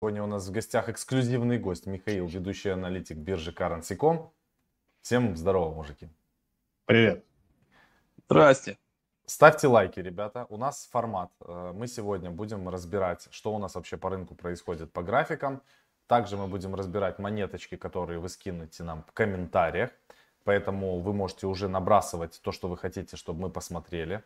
Сегодня у нас в гостях эксклюзивный гость Михаил, ведущий аналитик биржи Currency.com. Всем здорово, мужики. Привет. Здрасте. Ставьте лайки, ребята. У нас формат. Э, мы сегодня будем разбирать, что у нас вообще по рынку происходит по графикам. Также мы будем разбирать монеточки, которые вы скинете нам в комментариях. Поэтому вы можете уже набрасывать то, что вы хотите, чтобы мы посмотрели.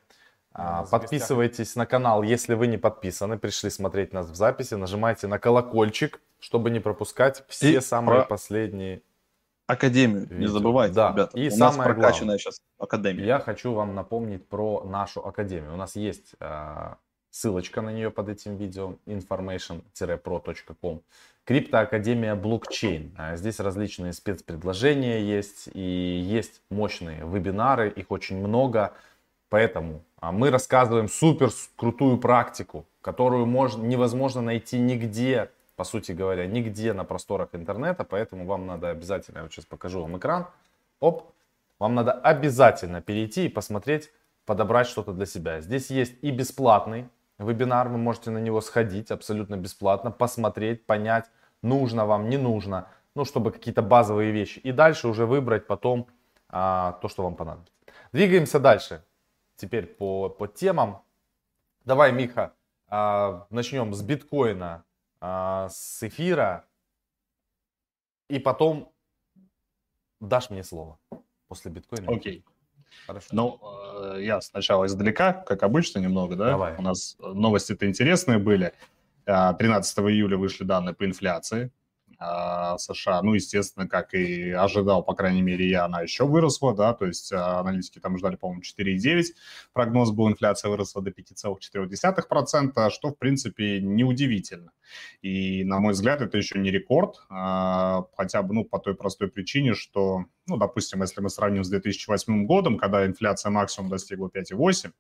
А, подписывайтесь на канал, если вы не подписаны, пришли смотреть нас в записи, нажимайте на колокольчик, чтобы не пропускать все и самые про... последние Академию, видео. не забывайте, да. ребята. И У самое нас прокачанная главное, сейчас Академия. Я хочу вам напомнить про нашу Академию. У нас есть э, ссылочка на нее под этим видео, information-pro.com. Криптоакадемия блокчейн. А здесь различные спецпредложения есть и есть мощные вебинары, их очень много. Поэтому а, мы рассказываем супер крутую практику, которую можно, невозможно найти нигде, по сути говоря, нигде на просторах интернета. Поэтому вам надо обязательно, я вот сейчас покажу вам экран. Оп, вам надо обязательно перейти и посмотреть, подобрать что-то для себя. Здесь есть и бесплатный вебинар, вы можете на него сходить абсолютно бесплатно, посмотреть, понять, нужно вам, не нужно, ну, чтобы какие-то базовые вещи. И дальше уже выбрать потом а, то, что вам понадобится. Двигаемся дальше теперь по, по темам. Давай, Миха, а, начнем с биткоина, а, с эфира, и потом дашь мне слово после биткоина. Окей. Хорошо. Ну, э, я сначала издалека, как обычно, немного, да? Давай. У нас новости-то интересные были. 13 июля вышли данные по инфляции. А, США. Ну, естественно, как и ожидал, по крайней мере, я, она еще выросла, да, то есть а, аналитики там ждали, по-моему, 4,9. Прогноз был, инфляция выросла до 5,4%, что, в принципе, неудивительно. И, на мой взгляд, это еще не рекорд, а, хотя бы, ну, по той простой причине, что, ну, допустим, если мы сравним с 2008 годом, когда инфляция максимум достигла 5,8,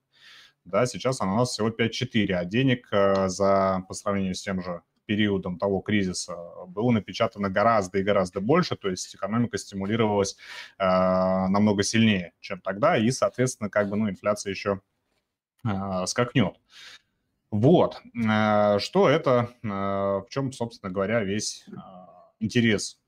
да, сейчас она у нас всего 5,4, а денег за, по сравнению с тем же периодом того кризиса было напечатано гораздо и гораздо больше, то есть экономика стимулировалась э, намного сильнее, чем тогда, и, соответственно, как бы, ну, инфляция еще э, скакнет. Вот, э, что это, э, в чем, собственно говоря, весь э, интерес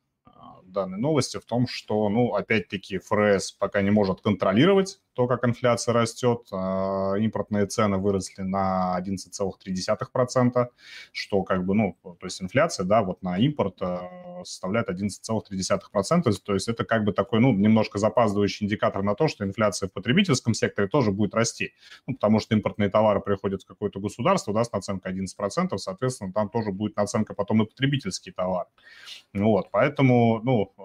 данной новости в том, что, ну, опять-таки, ФРС пока не может контролировать то, как инфляция растет. А, импортные цены выросли на 11,3%, что как бы, ну, то есть инфляция, да, вот на импорт а, составляет 11,3%, то есть это как бы такой, ну, немножко запаздывающий индикатор на то, что инфляция в потребительском секторе тоже будет расти, ну, потому что импортные товары приходят в какое-то государство, да, с наценкой 11%, соответственно, там тоже будет наценка потом и потребительские товары. Вот, поэтому, ну, а,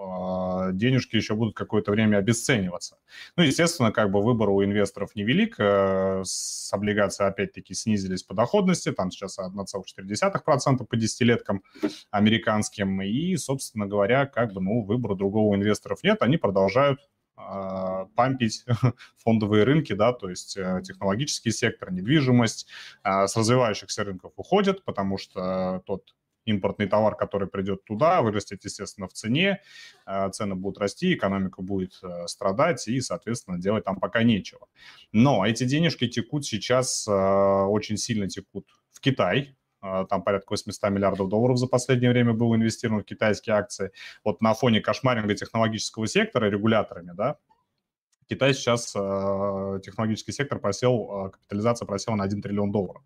денежки еще будут какое-то время обесцениваться. Ну, естественно, как бы выбор у инвесторов невелик. Э, с облигаций, опять-таки, снизились по доходности. Там сейчас 1,4% по десятилеткам американским. И, собственно говоря, как бы, ну, выбора другого у инвесторов нет. Они продолжают а, пампить фондовые рынки, да, то есть э, технологический сектор, недвижимость с развивающихся рынков уходят, потому что тот импортный товар, который придет туда, вырастет, естественно, в цене, э, цены будут расти, экономика будет э, страдать, и, соответственно, делать там пока нечего. Но эти денежки текут сейчас, э, очень сильно текут в Китай, там порядка 800 миллиардов долларов за последнее время было инвестировано в китайские акции. Вот на фоне кошмаринга технологического сектора регуляторами, да, Китай сейчас, э, технологический сектор просел, э, капитализация просела на 1 триллион долларов,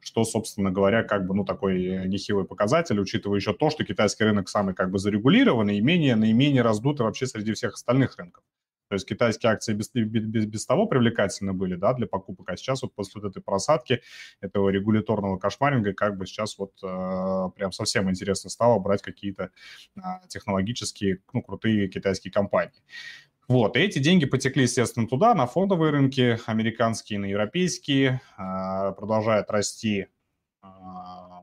что, собственно говоря, как бы, ну, такой нехилый показатель, учитывая еще то, что китайский рынок самый как бы зарегулированный и менее, наименее раздутый вообще среди всех остальных рынков. То есть китайские акции без, без, без того привлекательны были да, для покупок, а сейчас вот после вот этой просадки, этого регуляторного кошмаринга, как бы сейчас вот э, прям совсем интересно стало брать какие-то э, технологические, ну, крутые китайские компании. Вот, и эти деньги потекли, естественно, туда, на фондовые рынки, американские, на европейские, а, продолжает расти а,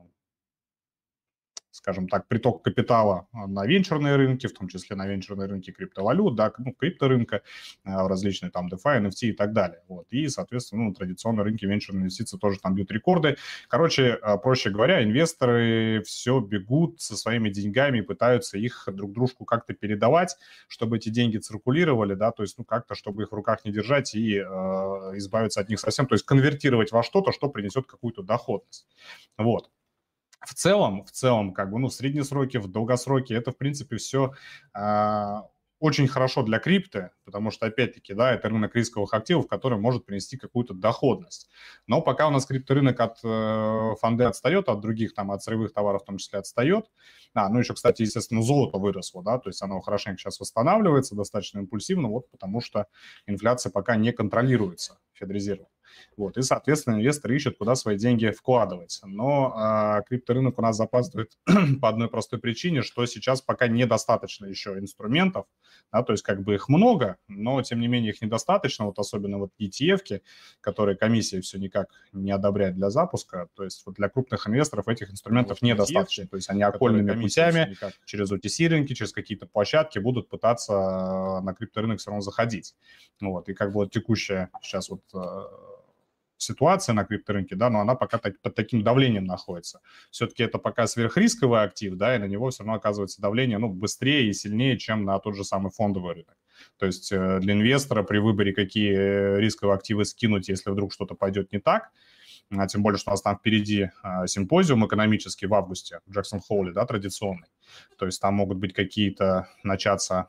скажем так, приток капитала а, на венчурные рынки, в том числе на венчурные рынки криптовалют, да, ну, крипторынка, а, различные там DeFi, NFT и так далее. Вот. И, соответственно, ну, традиционные рынки венчурные инвестиции тоже там бьют рекорды. Короче, а, проще говоря, инвесторы все бегут со своими деньгами и пытаются их друг дружку как-то передавать, чтобы эти деньги циркулировали, да, то есть, ну, как-то, чтобы их в руках не держать и э, избавиться от них совсем, то есть конвертировать во что-то, что принесет какую-то доходность. Вот. В целом, в целом, как бы, ну, в средние сроки, в долгосроке, это, в принципе, все а, очень хорошо для крипты, потому что, опять-таки, да, это рынок рисковых активов, который может принести какую-то доходность. Но пока у нас крипторынок от э, фонды отстает, от других, там, от сырьевых товаров в том числе отстает. А, ну, еще, кстати, естественно, золото выросло, да, то есть оно хорошенько сейчас восстанавливается, достаточно импульсивно, вот потому что инфляция пока не контролируется Федрезервом. Вот, и, соответственно, инвесторы ищут, куда свои деньги вкладывать. Но а, крипторынок у нас запаздывает по одной простой причине, что сейчас пока недостаточно еще инструментов, да, то есть как бы их много, но тем не менее их недостаточно, вот особенно вот ETF, которые комиссия все никак не одобряет для запуска, то есть вот для крупных инвесторов этих инструментов вот недостаточно, то есть они окольными путями через OTC-рынки, через какие-то площадки будут пытаться а, на крипторынок все равно заходить. Вот, и как бы вот текущая сейчас вот а, ситуация на крипторынке, да, но она пока так, под таким давлением находится. Все-таки это пока сверхрисковый актив, да, и на него все равно оказывается давление, ну, быстрее и сильнее, чем на тот же самый фондовый рынок. То есть э, для инвестора при выборе, какие э, рисковые активы скинуть, если вдруг что-то пойдет не так, а тем более, что у нас там впереди а, симпозиум экономический в августе в Джексон-Холле, да, традиционный. То есть там могут быть какие-то начаться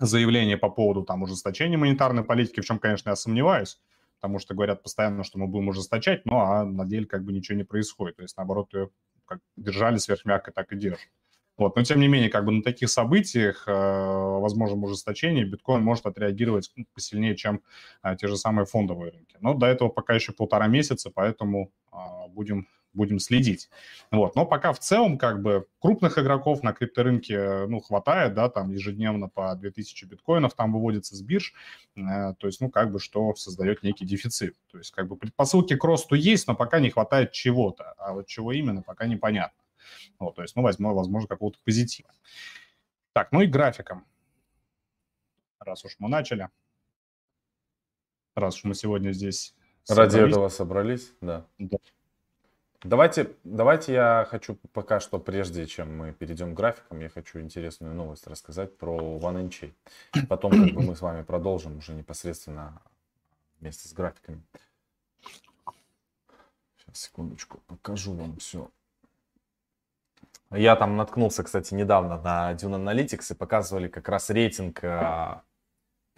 заявления по поводу там ужесточения монетарной политики, в чем, конечно, я сомневаюсь, потому что говорят постоянно, что мы будем ужесточать, но а на деле как бы ничего не происходит. То есть, наоборот, ее как держали сверхмягко, так и держат. Вот. Но, тем не менее, как бы на таких событиях, э, возможном ужесточении, биткоин может отреагировать ну, посильнее, чем э, те же самые фондовые рынки. Но до этого пока еще полтора месяца, поэтому э, будем будем следить. Вот. Но пока в целом как бы крупных игроков на крипторынке ну, хватает, да, там ежедневно по 2000 биткоинов там выводится с бирж, э, то есть, ну, как бы, что создает некий дефицит. То есть, как бы предпосылки к росту есть, но пока не хватает чего-то, а вот чего именно, пока непонятно. Вот, то есть, ну, возьмем, возможно, какого-то позитива. Так, ну и графиком. Раз уж мы начали. Раз уж мы сегодня здесь Ради собрались. этого собрались, да. да. Давайте, давайте я хочу пока что, прежде чем мы перейдем к графикам, я хочу интересную новость рассказать про OneInch. Потом как бы, мы с вами продолжим уже непосредственно вместе с графиками. Сейчас, секундочку, покажу вам все. Я там наткнулся, кстати, недавно на Dune Analytics и показывали как раз рейтинг а,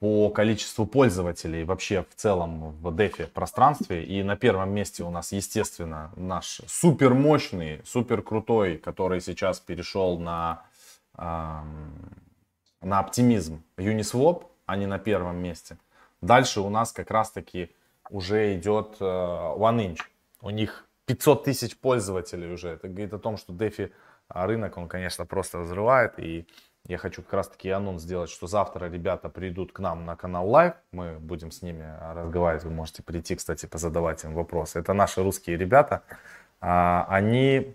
по количеству пользователей вообще в целом в DeFi пространстве. И на первом месте у нас, естественно, наш супер мощный, супер крутой, который сейчас перешел на, э, на оптимизм Uniswap, а не на первом месте. Дальше у нас как раз таки уже идет э, OneInch. У них 500 тысяч пользователей уже. Это говорит о том, что DeFi рынок, он, конечно, просто взрывает. И я хочу как раз таки анонс сделать, что завтра ребята придут к нам на канал Live. Мы будем с ними разговаривать. Вы можете прийти, кстати, позадавать им вопросы. Это наши русские ребята. А, они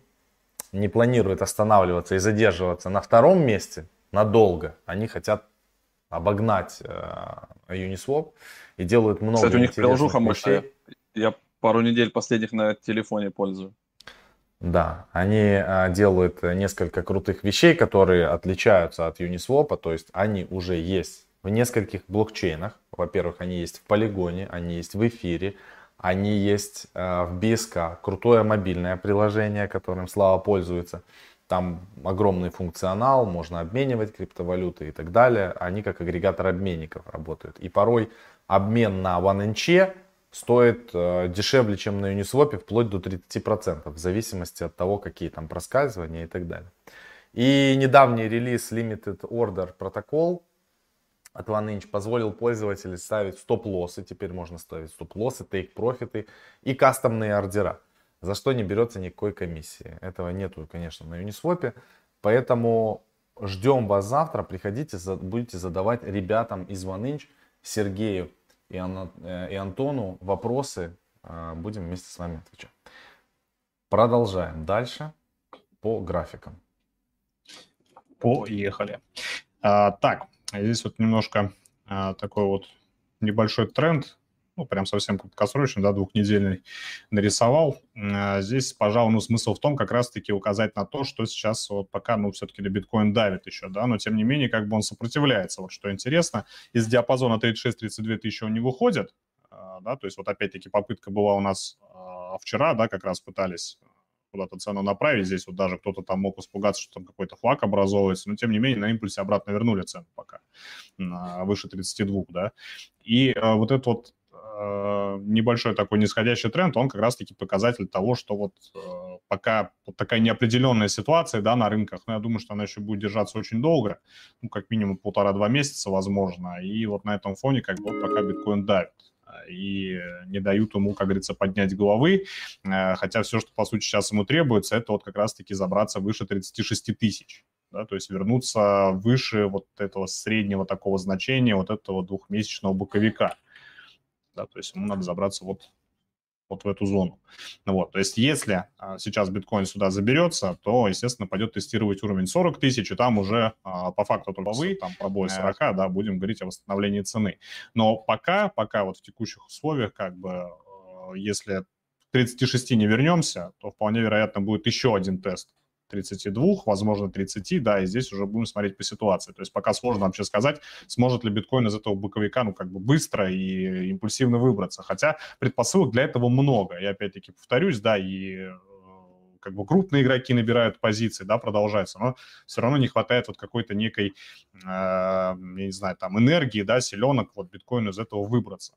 не планируют останавливаться и задерживаться на втором месте надолго. Они хотят обогнать э, Uniswap и делают много Кстати, у них приложуха мощная. Я пару недель последних на телефоне пользую. Да, они а, делают несколько крутых вещей, которые отличаются от Uniswap, то есть они уже есть в нескольких блокчейнах. Во-первых, они есть в Полигоне, они есть в эфире, они есть а, в BSK, крутое мобильное приложение, которым Слава пользуется. Там огромный функционал, можно обменивать криптовалюты и так далее. Они как агрегатор обменников работают. И порой обмен на OneInch стоит э, дешевле, чем на Uniswap, вплоть до 30%, в зависимости от того, какие там проскальзывания и так далее. И недавний релиз Limited Order Protocol от OneInch позволил пользователям ставить стоп-лоссы, теперь можно ставить стоп-лоссы, тейк-профиты и кастомные ордера, за что не берется никакой комиссии. Этого нету, конечно, на Uniswap, поэтому ждем вас завтра, приходите, будете задавать ребятам из OneInch, Сергею и, Ан, э, и Антону вопросы. Э, будем вместе с вами отвечать. Продолжаем дальше по графикам. Поехали. А, так, здесь вот немножко а, такой вот небольшой тренд ну, прям совсем краткосрочный, да, двухнедельный, нарисовал. А, здесь, пожалуй, ну, смысл в том, как раз-таки указать на то, что сейчас вот пока, ну, все-таки до биткоин давит еще, да, но тем не менее, как бы он сопротивляется. Вот что интересно, из диапазона 36-32 тысячи он не выходит, а, да, то есть вот опять-таки попытка была у нас а, вчера, да, как раз пытались куда-то цену направить. Здесь вот даже кто-то там мог испугаться, что там какой-то флаг образовывается, но тем не менее на импульсе обратно вернули цену пока выше 32, да. И вот этот вот небольшой такой нисходящий тренд, он как раз-таки показатель того, что вот э, пока вот такая неопределенная ситуация, да, на рынках, но я думаю, что она еще будет держаться очень долго, ну, как минимум полтора-два месяца, возможно, и вот на этом фоне как бы вот пока биткоин давит и не дают ему, как говорится, поднять головы, хотя все, что, по сути, сейчас ему требуется, это вот как раз-таки забраться выше 36 тысяч да, то есть вернуться выше вот этого среднего такого значения, вот этого двухмесячного боковика, да, то есть ему надо забраться вот, вот в эту зону. Ну вот, то есть если а, сейчас биткоин сюда заберется, то, естественно, пойдет тестировать уровень 40 тысяч, и там уже а, по факту только вы, там пробой 40, да, будем говорить о восстановлении цены. Но пока, пока вот в текущих условиях, как бы, а, если 36 не вернемся, то вполне вероятно будет еще один тест 32, возможно, 30, да, и здесь уже будем смотреть по ситуации. То есть пока сложно вообще сказать, сможет ли биткоин из этого боковика, ну, как бы быстро и импульсивно выбраться. Хотя предпосылок для этого много. И опять-таки повторюсь, да, и э, как бы крупные игроки набирают позиции, да, продолжается, но все равно не хватает вот какой-то некой, э, я не знаю, там, энергии, да, селенок вот биткоину из этого выбраться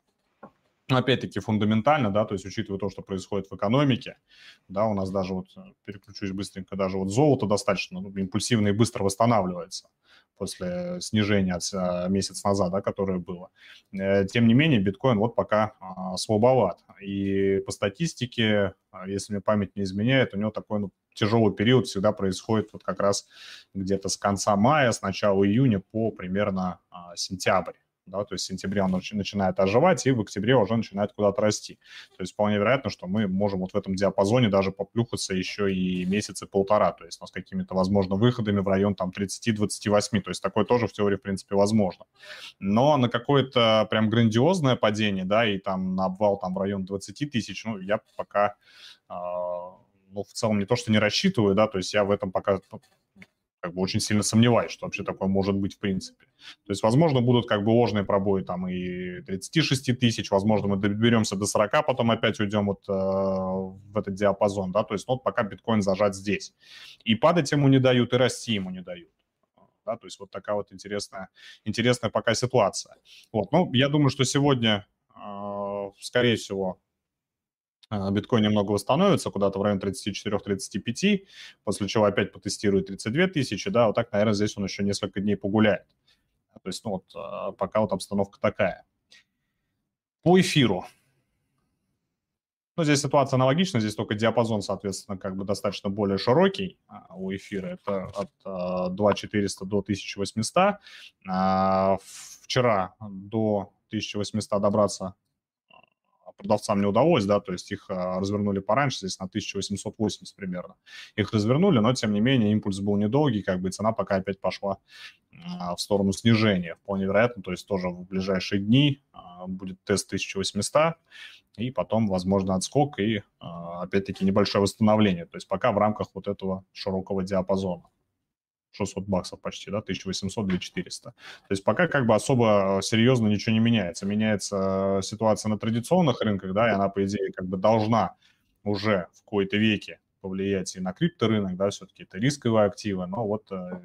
опять-таки фундаментально, да, то есть учитывая то, что происходит в экономике, да, у нас даже вот, э, переключусь быстренько, даже вот золото достаточно ну, импульсивно и быстро восстанавливается после снижения от а, месяц назад, да, которое было. Э, тем не менее, биткоин вот пока а, слабоват. И по статистике, а, если мне память не изменяет, у него такой ну, тяжелый период всегда происходит вот как раз где-то с конца мая, с начала июня по примерно сентябрь да, то есть в сентябре он начинает оживать, и в октябре уже начинает куда-то расти. То есть вполне вероятно, что мы можем вот в этом диапазоне даже поплюхаться еще и месяцы полтора, то есть ну, с какими-то, возможно, выходами в район там 30-28, то есть такое тоже в теории, в принципе, возможно. Но на какое-то прям грандиозное падение, да, и там на обвал там в район 20 тысяч, ну, я пока а, ну, в целом не то, что не рассчитываю, да, то есть я в этом пока как бы очень сильно сомневаюсь, что вообще такое может быть в принципе. То есть, возможно, будут как бы ложные пробои там и 36 тысяч, возможно, мы доберемся до 40, потом опять уйдем вот э, в этот диапазон, да, то есть, ну, вот пока биткоин зажат здесь. И падать ему не дают, и расти ему не дают. Да, то есть вот такая вот интересная, интересная пока ситуация. Вот, ну, я думаю, что сегодня, э, скорее всего, биткоин немного восстановится, куда-то в районе 34-35, после чего опять потестирует 32 тысячи, да, вот так, наверное, здесь он еще несколько дней погуляет. То есть, ну вот, а, пока вот обстановка такая. По эфиру. Ну, здесь ситуация аналогична, здесь только диапазон, соответственно, как бы достаточно более широкий а, у эфира. Это от 2400 до 1800. Вчера до 1800 добраться продавцам не удалось, да, то есть их а, развернули пораньше, здесь на 1880 примерно. Их развернули, но тем не менее импульс был недолгий, как бы цена пока опять пошла а, в сторону снижения. Вполне вероятно, то есть тоже в ближайшие дни а, будет тест 1800, и потом, возможно, отскок и, опять-таки, небольшое восстановление. То есть пока в рамках вот этого широкого диапазона. 600 баксов почти, да, 1800-2400. То есть пока как бы особо серьезно ничего не меняется. Меняется ситуация на традиционных рынках, да, и она, по идее, как бы должна уже в какой-то веке повлиять и на крипторынок, да, все-таки это рисковые активы, но вот э,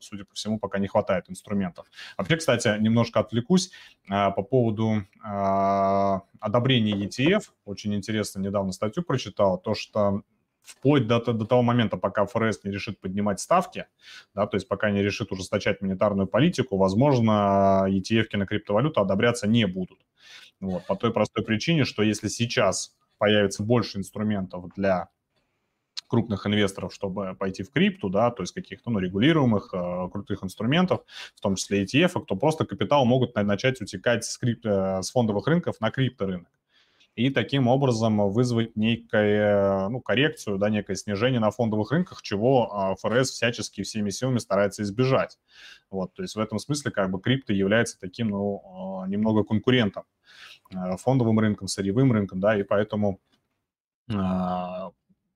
судя по всему, пока не хватает инструментов. Вообще, кстати, немножко отвлекусь а, по поводу а, одобрения ETF. Очень интересно, недавно статью прочитал, то, что вплоть до, до того момента, пока ФРС не решит поднимать ставки, да, то есть пока не решит ужесточать монетарную политику, возможно, ETF на криптовалюту одобряться не будут. Вот, по той простой причине, что если сейчас появится больше инструментов для крупных инвесторов, чтобы пойти в крипту, да, то есть каких-то ну, регулируемых э, крутых инструментов, в том числе ETF, то просто капитал могут начать утекать с, крип... Э, с фондовых рынков на крипторынок и таким образом вызвать некое, ну, коррекцию, да, некое снижение на фондовых рынках, чего а, ФРС всячески всеми силами старается избежать. Вот, то есть в этом смысле как бы крипто является таким, ну, а, немного конкурентом а, фондовым рынком, сырьевым рынком, да, и поэтому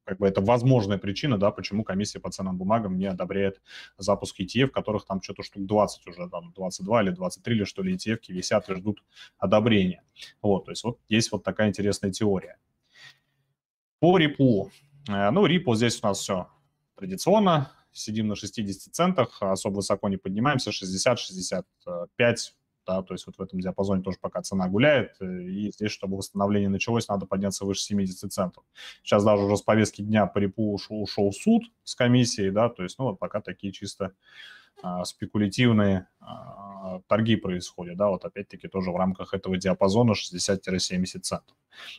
как бы это возможная причина, да, почему комиссия по ценным бумагам не одобряет запуск ETF, которых там что-то штук 20 уже, там 22 или 23 или что ли ETF висят и ждут одобрения. Вот, то есть вот есть вот такая интересная теория. По реплу. Э, ну, Ripple здесь у нас все традиционно. Сидим на 60 центах, особо высоко не поднимаемся, 60-65 да, то есть вот в этом диапазоне тоже пока цена гуляет, э, и здесь, чтобы восстановление началось, надо подняться выше 70 центов. Сейчас даже уже с повестки дня по репу ушел, ушел суд с комиссией, да, то есть, ну, вот пока такие чисто а, спекулятивные а, торги происходят, да, вот опять-таки тоже в рамках этого диапазона 60-70 центов.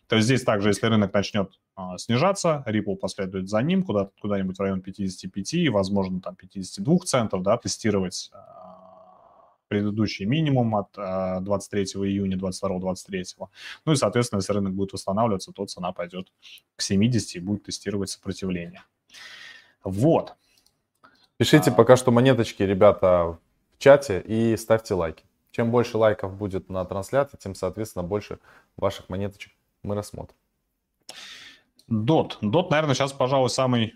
То есть здесь также, если рынок начнет а, снижаться, Ripple последует за ним куда, куда-нибудь в район 55, возможно, там 52 центов, да, тестировать а, предыдущий минимум от 23 э, июня 22-23. Ну и, соответственно, если рынок будет восстанавливаться, то цена пойдет к 70 и будет тестировать сопротивление. Вот. Пишите а... пока что монеточки, ребята, в чате и ставьте лайки. Чем больше лайков будет на трансляции, тем, соответственно, больше ваших монеточек мы рассмотрим. Дот. Дот, наверное, сейчас, пожалуй, самый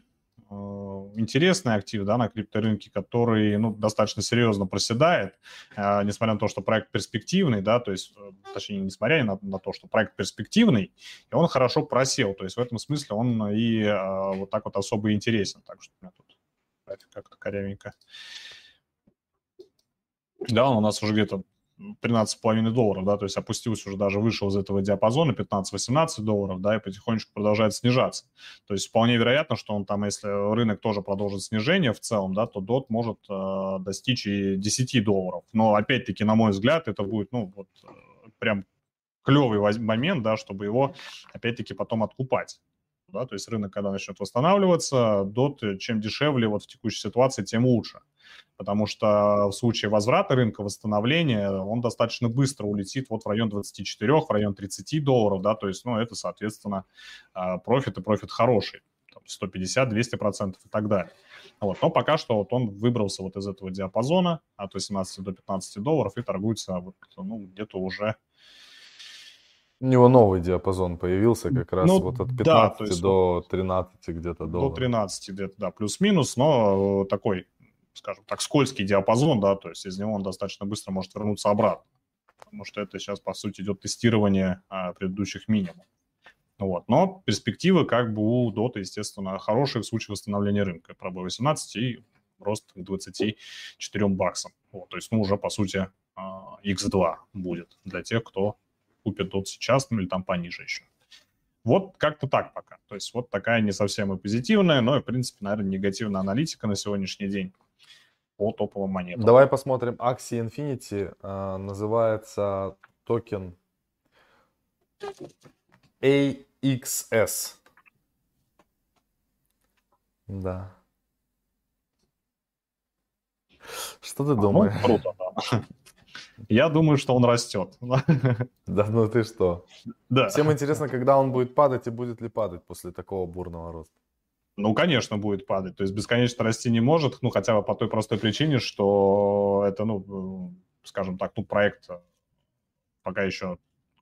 интересный актив да, на крипторынке, который ну, достаточно серьезно проседает, э, несмотря на то, что проект перспективный, да, то есть, э, точнее, несмотря на, на то, что проект перспективный, и он хорошо просел, то есть в этом смысле он и э, вот так вот особо интересен. Так что у меня тут как-то корявенько. Да, он у нас уже где-то 13,5 долларов, да, то есть опустился уже даже вышел из этого диапазона 15-18 долларов, да, и потихонечку продолжает снижаться. То есть вполне вероятно, что он там, если рынок тоже продолжит снижение в целом, да, то DOT может э, достичь и 10 долларов. Но опять-таки, на мой взгляд, это будет, ну, вот э, прям клевый момент, да, чтобы его опять-таки потом откупать. Да, то есть рынок, когда начнет восстанавливаться, DOT, чем дешевле вот в текущей ситуации, тем лучше потому что в случае возврата рынка, восстановления, он достаточно быстро улетит вот в район 24, в район 30 долларов, да, то есть, ну, это, соответственно, а, профит и профит хороший, 150, 200 процентов и так далее. Вот. Но пока что вот он выбрался вот из этого диапазона от 18 до 15 долларов и торгуется вот, ну, где-то уже у него новый диапазон появился как раз ну, вот от 15 да, до 13 где-то долларов. До 13 где-то, да, плюс-минус, но такой скажем так, скользкий диапазон, да, то есть из него он достаточно быстро может вернуться обратно, потому что это сейчас, по сути, идет тестирование а, предыдущих минимумов. Вот. Но перспективы как бы у Dota, естественно, хорошие в случае восстановления рынка. Пробой 18 и рост к 24 баксам. Вот. То есть, ну, уже, по сути, X2 а, будет для тех, кто купит Dot сейчас, ну, или там пониже еще. Вот как-то так пока. То есть вот такая не совсем и позитивная, но и, в принципе, наверное, негативная аналитика на сегодняшний день по топовым монетам. Давай посмотрим. Axie Infinity э, называется токен AXS. Да. Что ты думаешь? Ну, круто, да. Я думаю, что он растет. Да ну ты что? Да. Всем интересно, когда он будет падать и будет ли падать после такого бурного роста. Ну, конечно, будет падать. То есть бесконечно расти не может, ну, хотя бы по той простой причине, что это, ну, скажем так, ну, проект пока еще,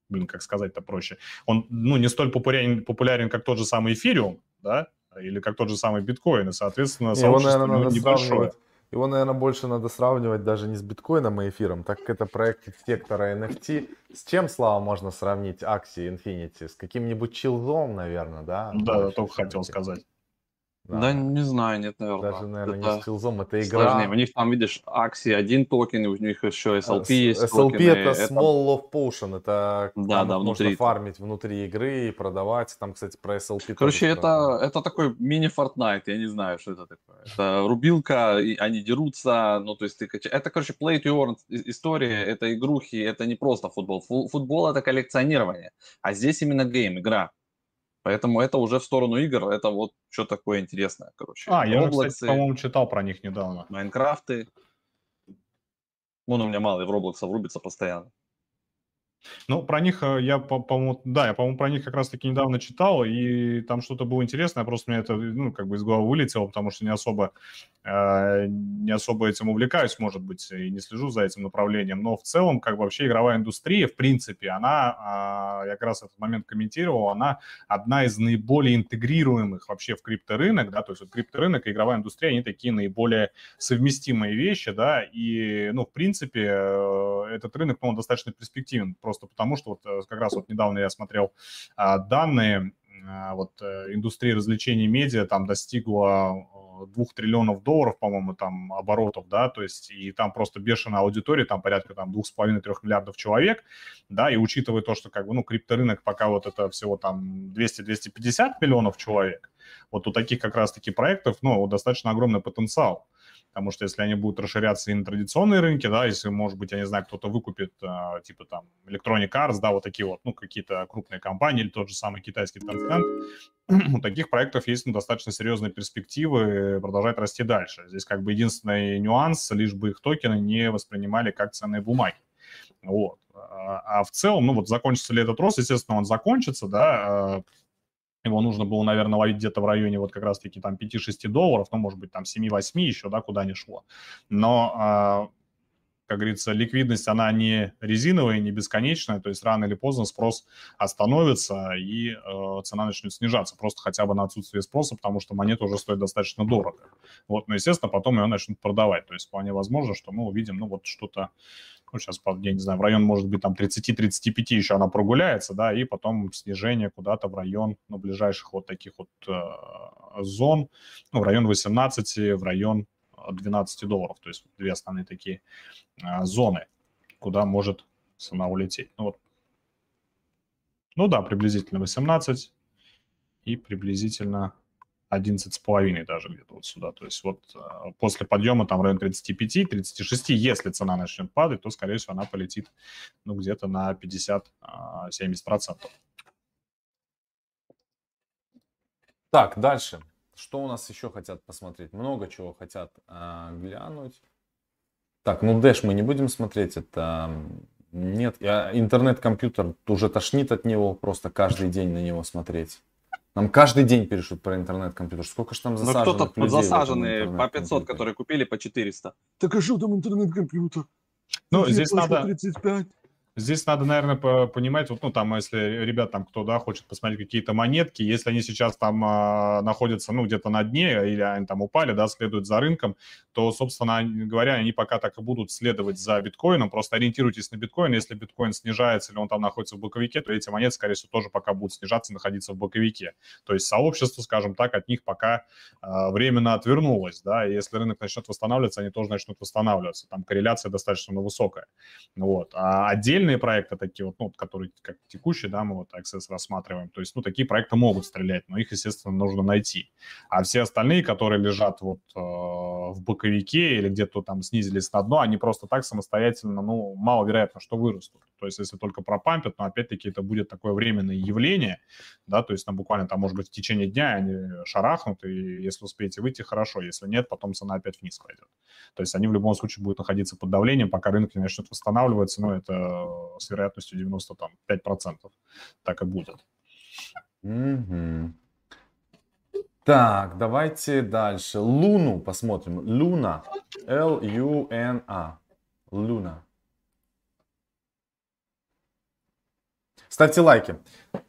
блин, как сказать-то проще. Он, ну, не столь популярен, популярен, как тот же самый эфириум, да, или как тот же самый биткоин, и, соответственно, сообщество Его, наверное, небольшое. Его, наверное, больше надо сравнивать даже не с биткоином и эфиром, так как это проект сектора NFT. С чем, Слава, можно сравнить акции Infinity? С каким-нибудь чилзом, наверное, да? Да, только хотел сказать. Да. не знаю, нет, наверное. Даже, наверное, это не стилзом, это игра. Сложнее. У них там, видишь, акции один токен, и у них еще SLP S- есть SLP токены. это Small Love Potion, это да, да, можно внутри. фармить внутри игры и продавать. Там, кстати, про SLP Короче, это, это такой мини-Fortnite, я не знаю, что это такое. Это рубилка, и они дерутся, ну, то есть ты... Это, короче, play to earn история, это игрухи, это не просто футбол. Футбол — это коллекционирование, а здесь именно game, игра. Поэтому это уже в сторону игр, это вот что такое интересное, короче. А, я, Roblox, кстати, по-моему, читал про них недавно. Minecraft ы. Вон у меня малый в Roblox а врубится постоянно. Ну, про них э, я, по-моему, да, я, по-моему, про них как раз-таки недавно читал, и там что-то было интересное, просто мне это, ну, как бы из головы вылетело, потому что не особо, э, не особо этим увлекаюсь, может быть, и не слежу за этим направлением, но в целом, как бы вообще игровая индустрия, в принципе, она, э, я как раз этот момент комментировал, она одна из наиболее интегрируемых вообще в крипторынок, да, то есть вот крипторынок и игровая индустрия, они такие наиболее совместимые вещи, да, и, ну, в принципе, э, этот рынок, ну, он достаточно перспективен, просто потому что вот э, как раз вот недавно я смотрел а, данные а, вот э, индустрия развлечений медиа там достигла 2 триллионов долларов, по-моему, там оборотов, да, то есть и там просто бешеная аудитория, там порядка там 2,5-3 миллиардов человек, да, и учитывая то, что как бы, ну, крипторынок пока вот это всего там 200-250 миллионов человек, вот у таких как раз-таки проектов, ну, достаточно огромный потенциал потому что если они будут расширяться и на традиционные рынки, да, если, может быть, я не знаю, кто-то выкупит, а, типа там Electronic Arts, да, вот такие вот, ну, какие-то крупные компании или тот же самый китайский Tencent, у таких проектов есть ну, достаточно серьезные перспективы продолжать расти дальше. Здесь как бы единственный нюанс, лишь бы их токены не воспринимали как ценные бумаги. Вот. А, а в целом, ну вот закончится ли этот рост, естественно, он закончится, да, а, его нужно было, наверное, ловить где-то в районе вот как раз-таки там 5-6 долларов, ну, может быть, там 7-8 еще, да, куда не шло. Но, а, как говорится, ликвидность, она не резиновая, не бесконечная, то есть рано или поздно спрос остановится и э, цена начнет снижаться, просто хотя бы на отсутствие спроса, потому что монета уже стоит достаточно дорого. Вот, но, естественно, потом ее начнут продавать, то есть вполне возможно, что мы увидим, ну, вот что-то ну, сейчас, я не знаю, в район, может быть, там 30-35 еще она прогуляется, да, и потом снижение куда-то в район, ну, ближайших вот таких вот э, зон, ну, в район 18, в район 12 долларов, то есть две основные такие э, зоны, куда может цена улететь. Ну, вот. ну да, приблизительно 18 и приблизительно 11,5 даже где-то вот сюда. То есть вот а, после подъема там в районе 35-36, если цена начнет падать, то, скорее всего, она полетит ну, где-то на 50-70%. А, так, дальше. Что у нас еще хотят посмотреть? Много чего хотят э, глянуть. Так, ну Dash мы не будем смотреть, это нет, я интернет-компьютер уже тошнит от него, просто каждый день на него смотреть. Нам каждый день пишут про интернет-компьютер. Сколько же там засаженных Ну кто-то засаженные по 500, которые купили по 400. Так а что там интернет-компьютер? Ну, здесь надо... 35. Здесь надо, наверное, понимать, вот, ну, там, если ребят, там, кто, да, хочет посмотреть какие-то монетки, если они сейчас там а, находятся, ну, где-то на дне, или они там упали, да, следуют за рынком, то, собственно говоря, они пока так и будут следовать за биткоином, просто ориентируйтесь на биткоин, если биткоин снижается или он там находится в боковике, то эти монеты, скорее всего, тоже пока будут снижаться, находиться в боковике. То есть сообщество, скажем так, от них пока а, временно отвернулось, да, и если рынок начнет восстанавливаться, они тоже начнут восстанавливаться, там корреляция достаточно высокая, вот. А отдельно отдельные проекты такие вот, ну, которые как текущие, да, мы вот Access рассматриваем. То есть, ну, такие проекты могут стрелять, но их, естественно, нужно найти. А все остальные, которые лежат вот э, в боковике или где-то там снизились на дно, они просто так самостоятельно, ну, маловероятно, что вырастут. То есть, если только пропампят, но опять-таки это будет такое временное явление, да, то есть, там буквально там, может быть, в течение дня они шарахнут, и если успеете выйти, хорошо, если нет, потом цена опять вниз пойдет. То есть, они в любом случае будут находиться под давлением, пока рынок не начнет восстанавливаться, но это с вероятностью 95% так и будет. Угу. Так, давайте дальше. Луну посмотрим. Луна. L-U-N-A. Луна. Ставьте лайки.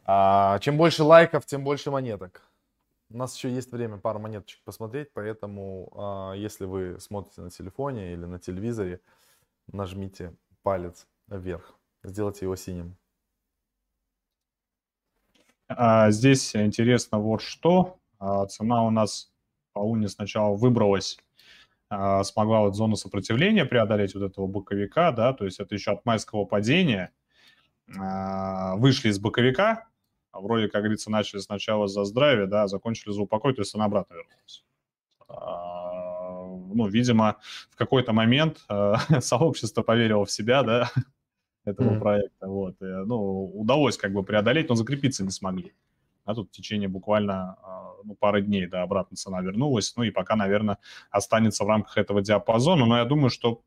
А, чем больше лайков, тем больше монеток. У нас еще есть время пару монеточек посмотреть, поэтому а, если вы смотрите на телефоне или на телевизоре, нажмите палец вверх. Сделайте его синим. А, здесь интересно вот что. А, цена у нас по уне сначала выбралась, а, смогла вот зону сопротивления преодолеть вот этого боковика, да, то есть это еще от майского падения. А, вышли из боковика, вроде, как говорится, начали сначала за здравие, да, закончили за упокой, то есть она обратно вернулась. А, ну, видимо, в какой-то момент а, сообщество поверило в себя, да, этого mm-hmm. проекта. Вот. И, ну, удалось как бы преодолеть, но закрепиться не смогли. А тут в течение буквально а, ну, пары дней, да, обратно цена вернулась. Ну и пока, наверное, останется в рамках этого диапазона. Но я думаю, что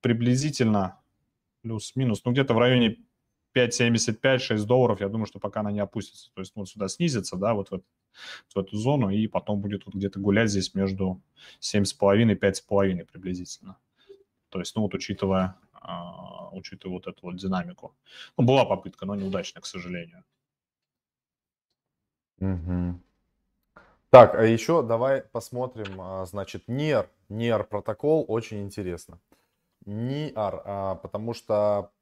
приблизительно плюс-минус, ну где-то в районе 5,75-6 долларов, я думаю, что пока она не опустится. То есть ну, вот сюда снизится, да, вот в, эту, в эту зону, и потом будет вот где-то гулять здесь между 7,5 и 5,5 приблизительно. То есть, ну вот учитывая, а, учитывая вот эту вот динамику. Ну, была попытка, но неудачная, к сожалению. Угу. Так, а еще давай посмотрим, а, значит, NIR, NIR протокол очень интересно. NIR, а, потому что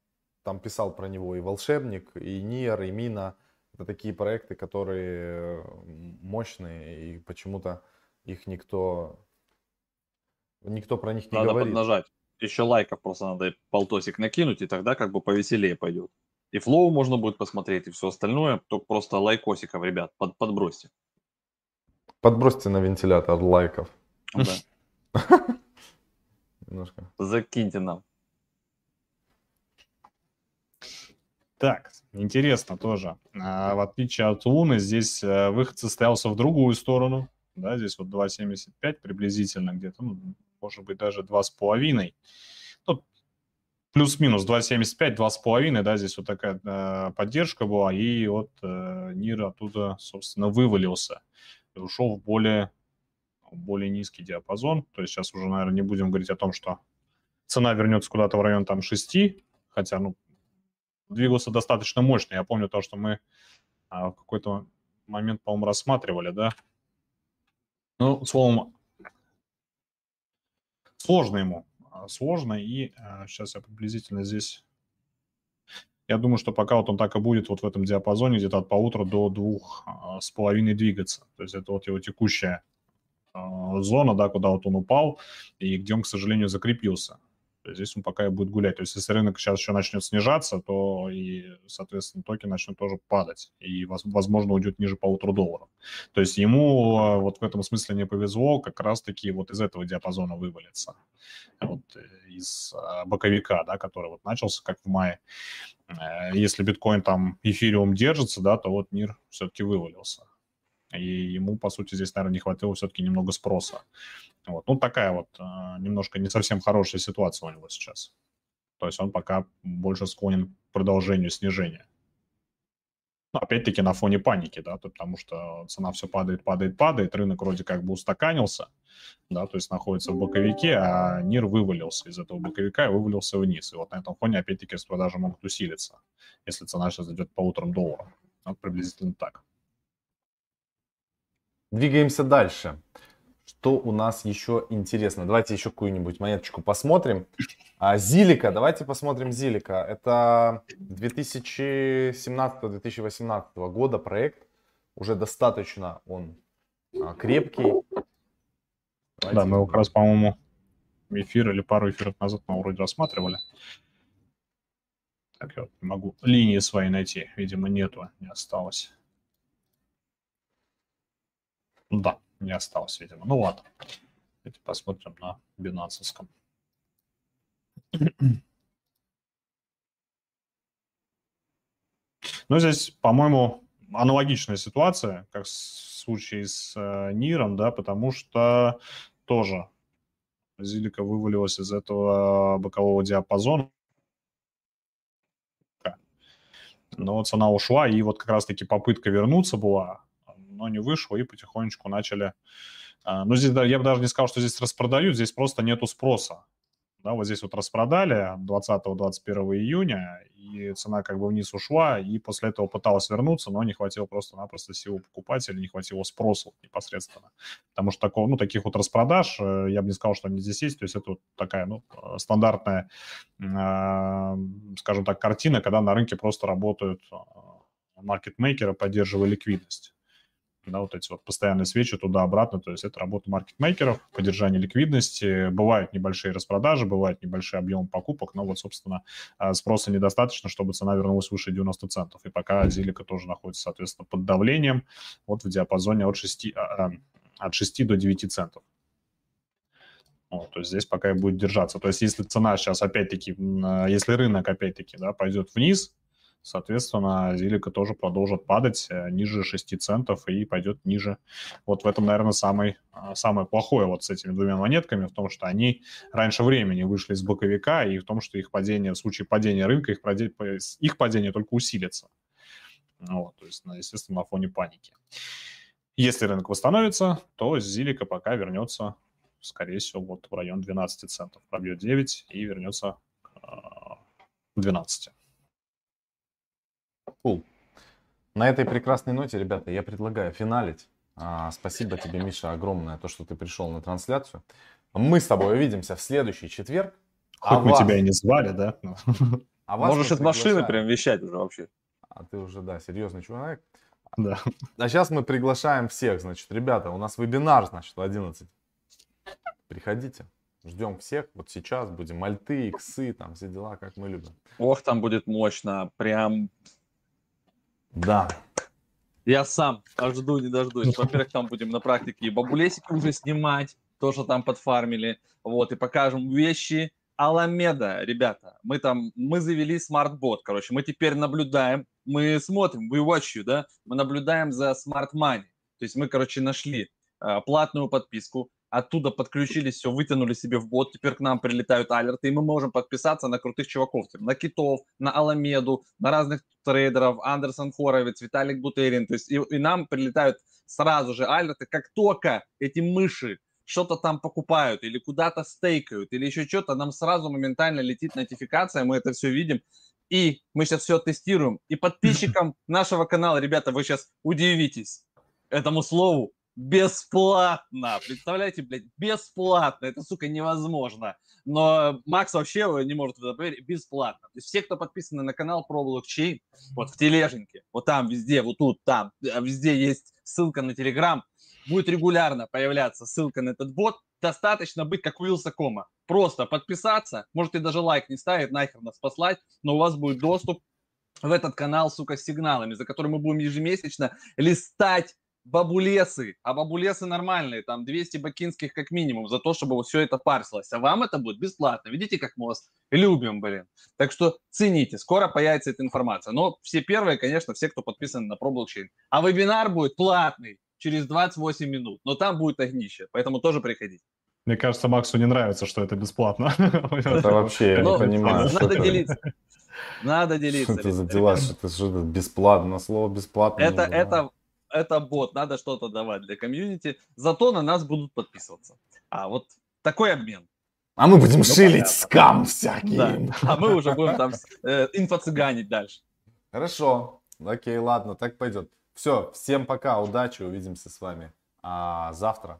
там писал про него и Волшебник, и Нир, и Мина. Это такие проекты, которые мощные, и почему-то их никто, никто про них не надо говорит. Надо поднажать. Еще лайков просто надо полтосик накинуть, и тогда как бы повеселее пойдет. И флоу можно будет посмотреть, и все остальное. Только просто лайкосиков, ребят, под, подбросьте. Подбросьте на вентилятор лайков. Да. Немножко. Закиньте нам. Так, интересно тоже. А, в отличие от Луны, здесь а, выход состоялся в другую сторону. Да, здесь вот 2.75 приблизительно где-то, ну, может быть, даже 2,5. Ну, плюс-минус 2.75, 2,5, да, здесь вот такая э, поддержка была, и вот э, Нир оттуда, собственно, вывалился и ушел в более, более низкий диапазон. То есть сейчас уже, наверное, не будем говорить о том, что цена вернется куда-то в район там 6, хотя, ну, двигался достаточно мощно. Я помню то, что мы а, в какой-то момент, по-моему, рассматривали, да. Ну, словом, сложно ему, а, сложно, и а, сейчас я приблизительно здесь... Я думаю, что пока вот он так и будет вот в этом диапазоне где-то от полутора до двух а, с половиной двигаться. То есть это вот его текущая а, зона, да, куда вот он упал и где он, к сожалению, закрепился здесь он пока и будет гулять. То есть если рынок сейчас еще начнет снижаться, то и, соответственно, токен начнет тоже падать. И, возможно, уйдет ниже полутора долларов. То есть ему а, вот в этом смысле не повезло как раз-таки вот из этого диапазона вывалиться. Вот э, из а, боковика, да, который вот начался как в мае. Э, если биткоин там эфириум держится, да, то вот мир все-таки вывалился. И ему, по сути, здесь, наверное, не хватило все-таки немного спроса. Вот. Ну, такая вот а, немножко не совсем хорошая ситуация у него сейчас. То есть он пока больше склонен к продолжению снижения. Ну, опять-таки на фоне паники, да, потому что цена все падает, падает, падает, рынок вроде как бы устаканился, да, то есть находится в боковике, а НИР вывалился из этого боковика и вывалился вниз. И вот на этом фоне опять-таки распродажи могут усилиться, если цена сейчас идет по утрам доллара. Вот приблизительно так. Двигаемся дальше. Что у нас еще интересно? Давайте еще какую-нибудь монеточку посмотрим. А, Зилика, давайте посмотрим Зилика. Это 2017-2018 года проект. Уже достаточно он а, крепкий. Давайте. Да, мы его как раз, по-моему, эфир или пару эфиров назад мы вроде рассматривали. Так, я вот не могу линии свои найти. Видимо, нету, не осталось. Да, не осталось, видимо. Ну ладно. Давайте посмотрим на бинансовском. Ну, здесь, по-моему, аналогичная ситуация, как в случае с э, Ниром, да, потому что тоже Зилика вывалилась из этого бокового диапазона. Но цена ушла, и вот как раз-таки попытка вернуться была, но не вышло, и потихонечку начали... А, ну, здесь я бы даже не сказал, что здесь распродают, здесь просто нету спроса. Да, вот здесь вот распродали 20-21 июня, и цена как бы вниз ушла, и после этого пыталась вернуться, но не хватило просто-напросто силы покупателя, не хватило спроса непосредственно. Потому что такого, ну, таких вот распродаж, э, я бы не сказал, что они здесь есть, то есть это вот такая, ну, стандартная, э, скажем так, картина, когда на рынке просто работают э, маркетмейкеры, поддерживая ликвидность да, вот эти вот постоянные свечи туда-обратно, то есть это работа маркетмейкеров, поддержание ликвидности, бывают небольшие распродажи, бывают небольшие объемы покупок, но вот, собственно, а, спроса недостаточно, чтобы цена вернулась выше 90 центов, и пока Зилика тоже находится, соответственно, под давлением, вот в диапазоне от 6, а, а, от 6 до 9 центов. Вот, то есть здесь пока и будет держаться. То есть если цена сейчас опять-таки, если рынок опять-таки да, пойдет вниз, соответственно, Зилика тоже продолжит падать э, ниже 6 центов и пойдет ниже. Вот в этом, наверное, самый, а, самое плохое вот с этими двумя монетками, в том, что они раньше времени вышли из боковика, и в том, что их падение, в случае падения рынка, их, их падение только усилится. Вот, то есть, естественно, на фоне паники. Если рынок восстановится, то Зилика пока вернется, скорее всего, вот в район 12 центов. Пробьет 9 и вернется к 12. Cool. На этой прекрасной ноте, ребята, я предлагаю финалить. А, спасибо тебе, Миша, огромное, то, что ты пришел на трансляцию. Мы с тобой увидимся в следующий четверг. Хоть а мы вас... тебя и не звали, да? А вас Можешь из машины прям вещать уже вообще. А ты уже, да, серьезный человек. Да. А сейчас мы приглашаем всех, значит, ребята, у нас вебинар, значит, в 11. Приходите, ждем всех. Вот сейчас будем мальты, иксы, там все дела, как мы любим. Ох, там будет мощно. Прям Да. Я сам жду, не дождусь. Во-первых, там будем на практике и бабулесики уже снимать, то, что там подфармили, вот, и покажем вещи. Аламеда, ребята, мы там, мы завели смарт-бот, короче, мы теперь наблюдаем, мы смотрим, we watch you, да, мы наблюдаем за money. То есть мы, короче, нашли э, платную подписку, оттуда подключились, все, вытянули себе в бот, теперь к нам прилетают алерты, и мы можем подписаться на крутых чуваков, типа, на Китов, на Аламеду, на разных трейдеров, Андерсон Хоровиц, Виталик Бутерин, то есть и, и нам прилетают сразу же алерты, как только эти мыши что-то там покупают или куда-то стейкают или еще что-то, нам сразу моментально летит нотификация, мы это все видим, и мы сейчас все тестируем. И подписчикам нашего канала, ребята, вы сейчас удивитесь этому слову, бесплатно. Представляете, блядь, бесплатно. Это, сука, невозможно. Но Макс вообще не может в это поверить. Бесплатно. То есть все, кто подписаны на канал про блокчейн, вот в тележеньке, вот там везде, вот тут, там, э, везде есть ссылка на Телеграм, будет регулярно появляться ссылка на этот бот. Достаточно быть как у Вилсакома. Просто подписаться, можете даже лайк не ставить, нахер нас послать, но у вас будет доступ в этот канал, сука, с сигналами, за который мы будем ежемесячно листать бабулесы, а бабулесы нормальные, там 200 бакинских как минимум, за то, чтобы вот все это парсилось. А вам это будет бесплатно. Видите, как мы вас любим, блин. Так что цените, скоро появится эта информация. Но все первые, конечно, все, кто подписан на ProBlockchain. А вебинар будет платный через 28 минут, но там будет огнище, поэтому тоже приходите. Мне кажется, Максу не нравится, что это бесплатно. Это вообще, я Ну, не понимаю, что Надо делиться. Надо делиться. что это за дела, что это, бесплатно, слово бесплатно. Это, это, это бот, надо что-то давать для комьюнити, зато на нас будут подписываться. А вот такой обмен. А мы будем Ну, шилить понятно. скам всякий. Да. А мы уже будем там э, инфо-цыганить дальше. Хорошо, окей, ладно, так пойдет. Все, всем пока, удачи, увидимся с вами а, завтра